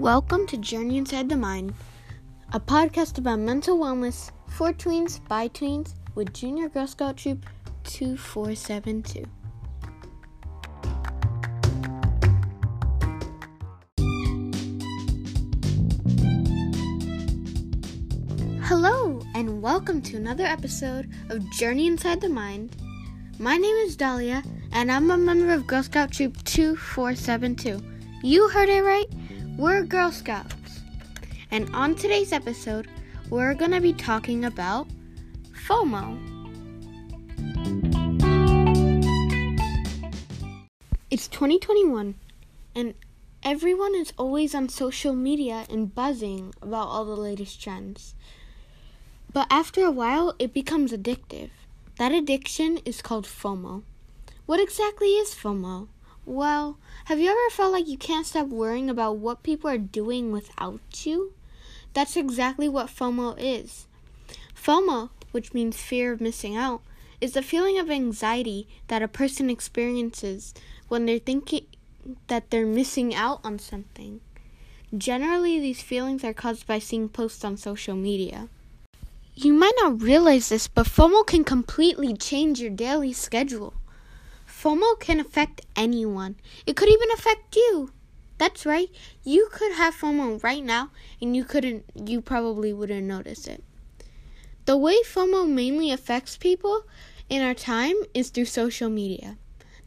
Welcome to Journey Inside the Mind, a podcast about mental wellness for tweens by tweens with Junior Girl Scout Troop 2472. Hello, and welcome to another episode of Journey Inside the Mind. My name is Dahlia, and I'm a member of Girl Scout Troop 2472. You heard it right. We're Girl Scouts. And on today's episode, we're going to be talking about FOMO. It's 2021, and everyone is always on social media and buzzing about all the latest trends. But after a while, it becomes addictive. That addiction is called FOMO. What exactly is FOMO? Well, have you ever felt like you can't stop worrying about what people are doing without you? That's exactly what FOMO is. FOMO, which means fear of missing out, is the feeling of anxiety that a person experiences when they're thinking that they're missing out on something. Generally, these feelings are caused by seeing posts on social media. You might not realize this, but FOMO can completely change your daily schedule. FOMO can affect anyone. It could even affect you. That's right. You could have FOMO right now and you couldn't you probably wouldn't notice it. The way FOMO mainly affects people in our time is through social media.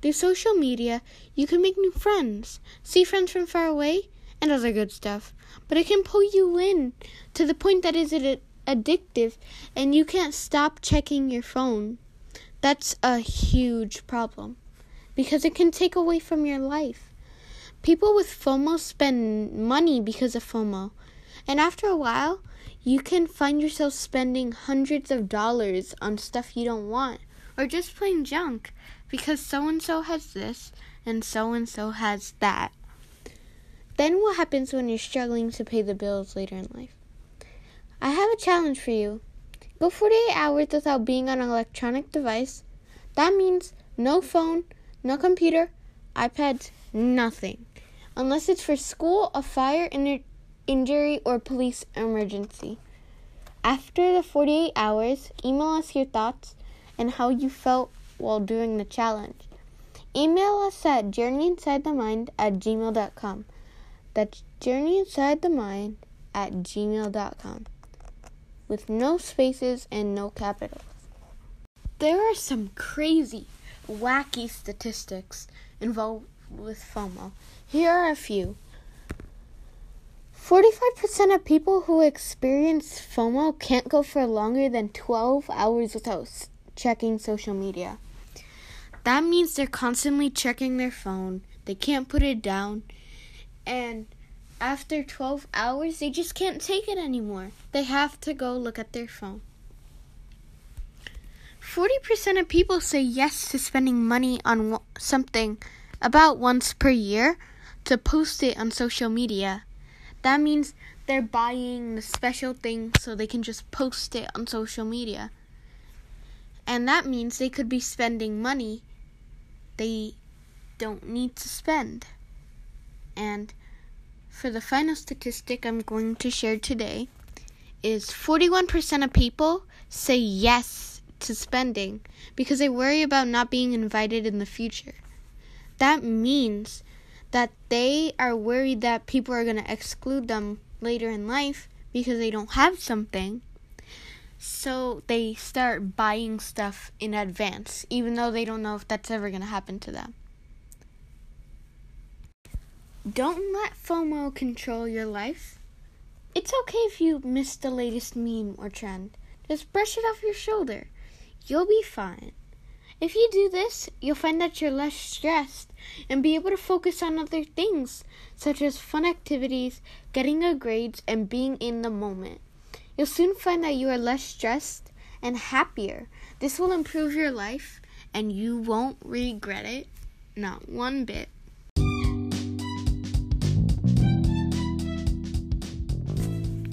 Through social media, you can make new friends, see friends from far away, and other good stuff. But it can pull you in to the point that is it addictive and you can't stop checking your phone. That's a huge problem because it can take away from your life. People with FOMO spend money because of FOMO, and after a while, you can find yourself spending hundreds of dollars on stuff you don't want, or just plain junk because so and so has this and so and so has that. Then what happens when you're struggling to pay the bills later in life? I have a challenge for you. Go 48 hours without being on an electronic device. That means no phone, no computer, iPads, nothing. Unless it's for school, a fire, in- injury, or police emergency. After the 48 hours, email us your thoughts and how you felt while doing the challenge. Email us at journeyinsidethemind at gmail.com. That's journeyinsidethemind at gmail.com. With no spaces and no capitals. There are some crazy wacky statistics involved with FOMO. Here are a few. 45% of people who experience FOMO can't go for longer than 12 hours without checking social media. That means they're constantly checking their phone, they can't put it down, and after 12 hours, they just can't take it anymore. They have to go look at their phone. 40% of people say yes to spending money on something about once per year to post it on social media. That means they're buying the special thing so they can just post it on social media. And that means they could be spending money they don't need to spend. And for the final statistic I'm going to share today is 41% of people say yes to spending because they worry about not being invited in the future. That means that they are worried that people are going to exclude them later in life because they don't have something. So they start buying stuff in advance, even though they don't know if that's ever going to happen to them. Don't let FOMO control your life. It's okay if you miss the latest meme or trend. Just brush it off your shoulder. You'll be fine. If you do this, you'll find that you're less stressed and be able to focus on other things, such as fun activities, getting good grades, and being in the moment. You'll soon find that you are less stressed and happier. This will improve your life, and you won't regret it, not one bit.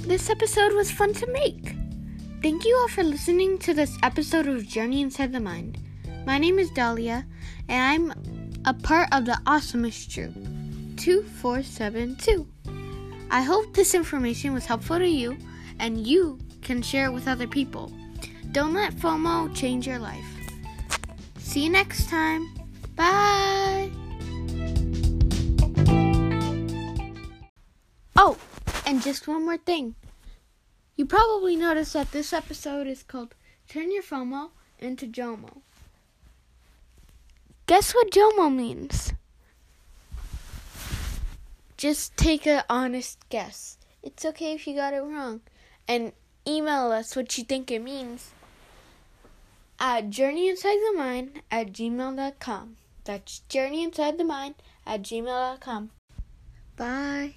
This episode was fun to make. Thank you all for listening to this episode of Journey Inside the Mind. My name is Dahlia, and I'm a part of the Awesomest Troop 2472. I hope this information was helpful to you and you can share it with other people. Don't let FOMO change your life. See you next time. Bye. Oh, and just one more thing. You probably noticed that this episode is called Turn Your FOMO into JOMO. Guess what JOMO means? Just take an honest guess. It's okay if you got it wrong. And email us what you think it means at journeyinsidethemind at gmail.com. That's journeyinsidethemind at gmail.com. Bye.